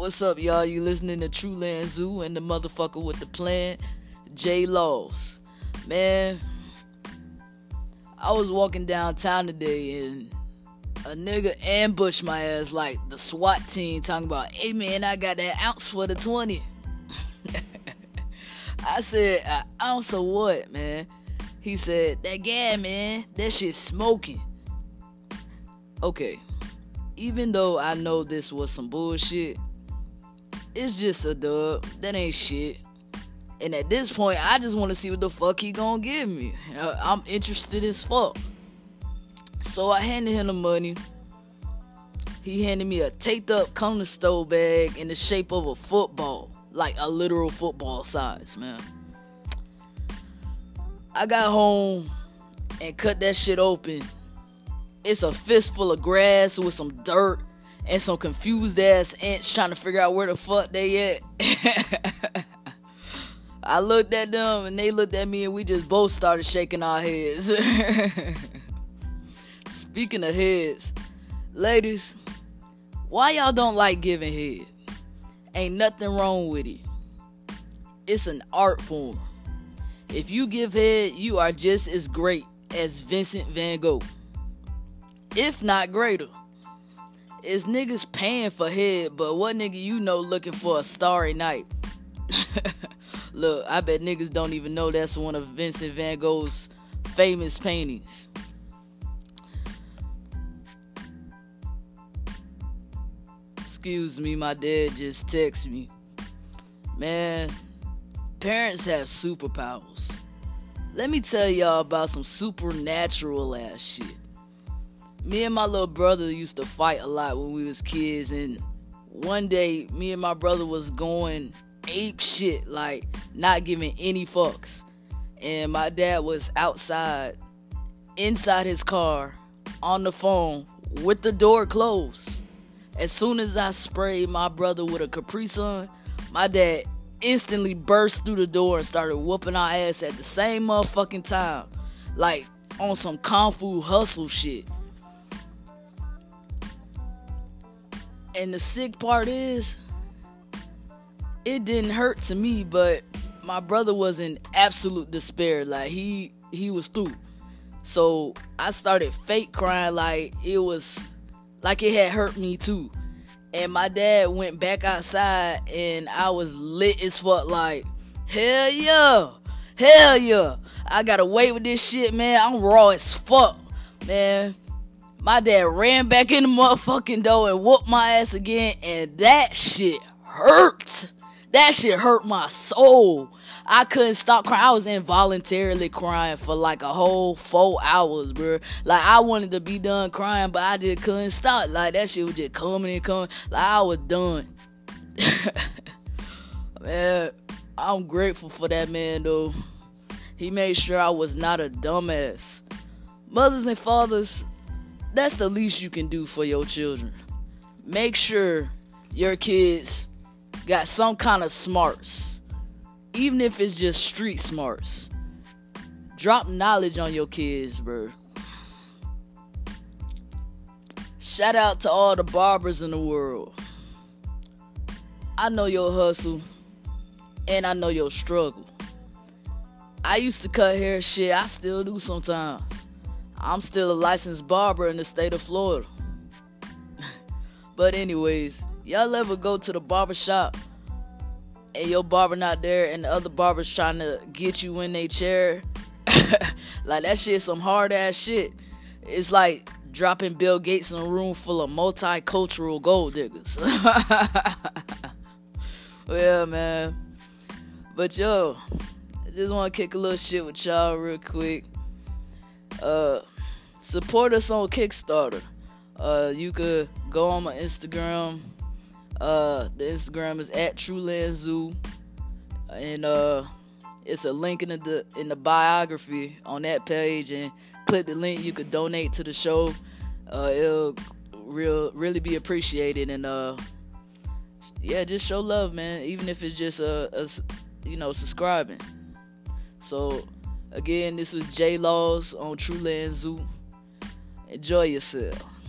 What's up, y'all? You listening to True Land Zoo and the motherfucker with the plan, J Laws. Man, I was walking downtown today and a nigga ambushed my ass like the SWAT team talking about, hey man, I got that ounce for the 20. I said, an ounce of what, man? He said, that guy, man, that shit smoking. Okay, even though I know this was some bullshit, it's just a dub. That ain't shit. And at this point, I just want to see what the fuck he gonna give me. Uh, I'm interested as fuck. So I handed him the money. He handed me a taped up corner store bag in the shape of a football, like a literal football size, man. I got home and cut that shit open. It's a fistful of grass with some dirt and some confused ass ants trying to figure out where the fuck they at. I looked at them and they looked at me and we just both started shaking our heads. Speaking of heads, ladies, why y'all don't like giving head? Ain't nothing wrong with it. It's an art form. If you give head, you are just as great as Vincent van Gogh. If not greater. Is niggas paying for head, but what nigga you know looking for a starry night? Look, I bet niggas don't even know that's one of Vincent van Gogh's famous paintings. Excuse me, my dad just texted me. Man, parents have superpowers. Let me tell y'all about some supernatural ass shit me and my little brother used to fight a lot when we was kids and one day me and my brother was going ape shit like not giving any fucks. And my dad was outside inside his car on the phone with the door closed. As soon as i sprayed my brother with a capri sun my dad instantly burst through the door and started whooping our ass at the same motherfucking time. Like on some kung fu hustle shit And the sick part is, it didn't hurt to me, but my brother was in absolute despair. Like he he was through. So I started fake crying like it was like it had hurt me too. And my dad went back outside and I was lit as fuck like hell yeah. Hell yeah. I got away with this shit, man. I'm raw as fuck. Man, my dad ran back in the motherfucking door and whooped my ass again, and that shit hurt. That shit hurt my soul. I couldn't stop crying. I was involuntarily crying for like a whole four hours, bro. Like I wanted to be done crying, but I just couldn't stop. Like that shit was just coming and coming. Like I was done. man, I'm grateful for that man though. He made sure I was not a dumbass. Mothers and fathers, that's the least you can do for your children. Make sure your kids got some kind of smarts, even if it's just street smarts. Drop knowledge on your kids, bro. Shout out to all the barbers in the world. I know your hustle and I know your struggle. I used to cut hair shit, I still do sometimes. I'm still a licensed barber in the state of Florida. but anyways, y'all ever go to the barber shop and your barber not there and the other barber's trying to get you in their chair? like that shit some hard ass shit. It's like dropping Bill Gates in a room full of multicultural gold diggers. well, man. But yo, I just want to kick a little shit with y'all real quick. Uh, support us on Kickstarter. Uh, you could go on my Instagram. Uh, the Instagram is at Trueland Zoo, and uh, it's a link in the in the biography on that page. And click the link. You could donate to the show. Uh, it'll real really be appreciated. And uh, yeah, just show love, man. Even if it's just a, a you know subscribing. So again, this was J Laws on True Land Zoo. Enjoy yourself.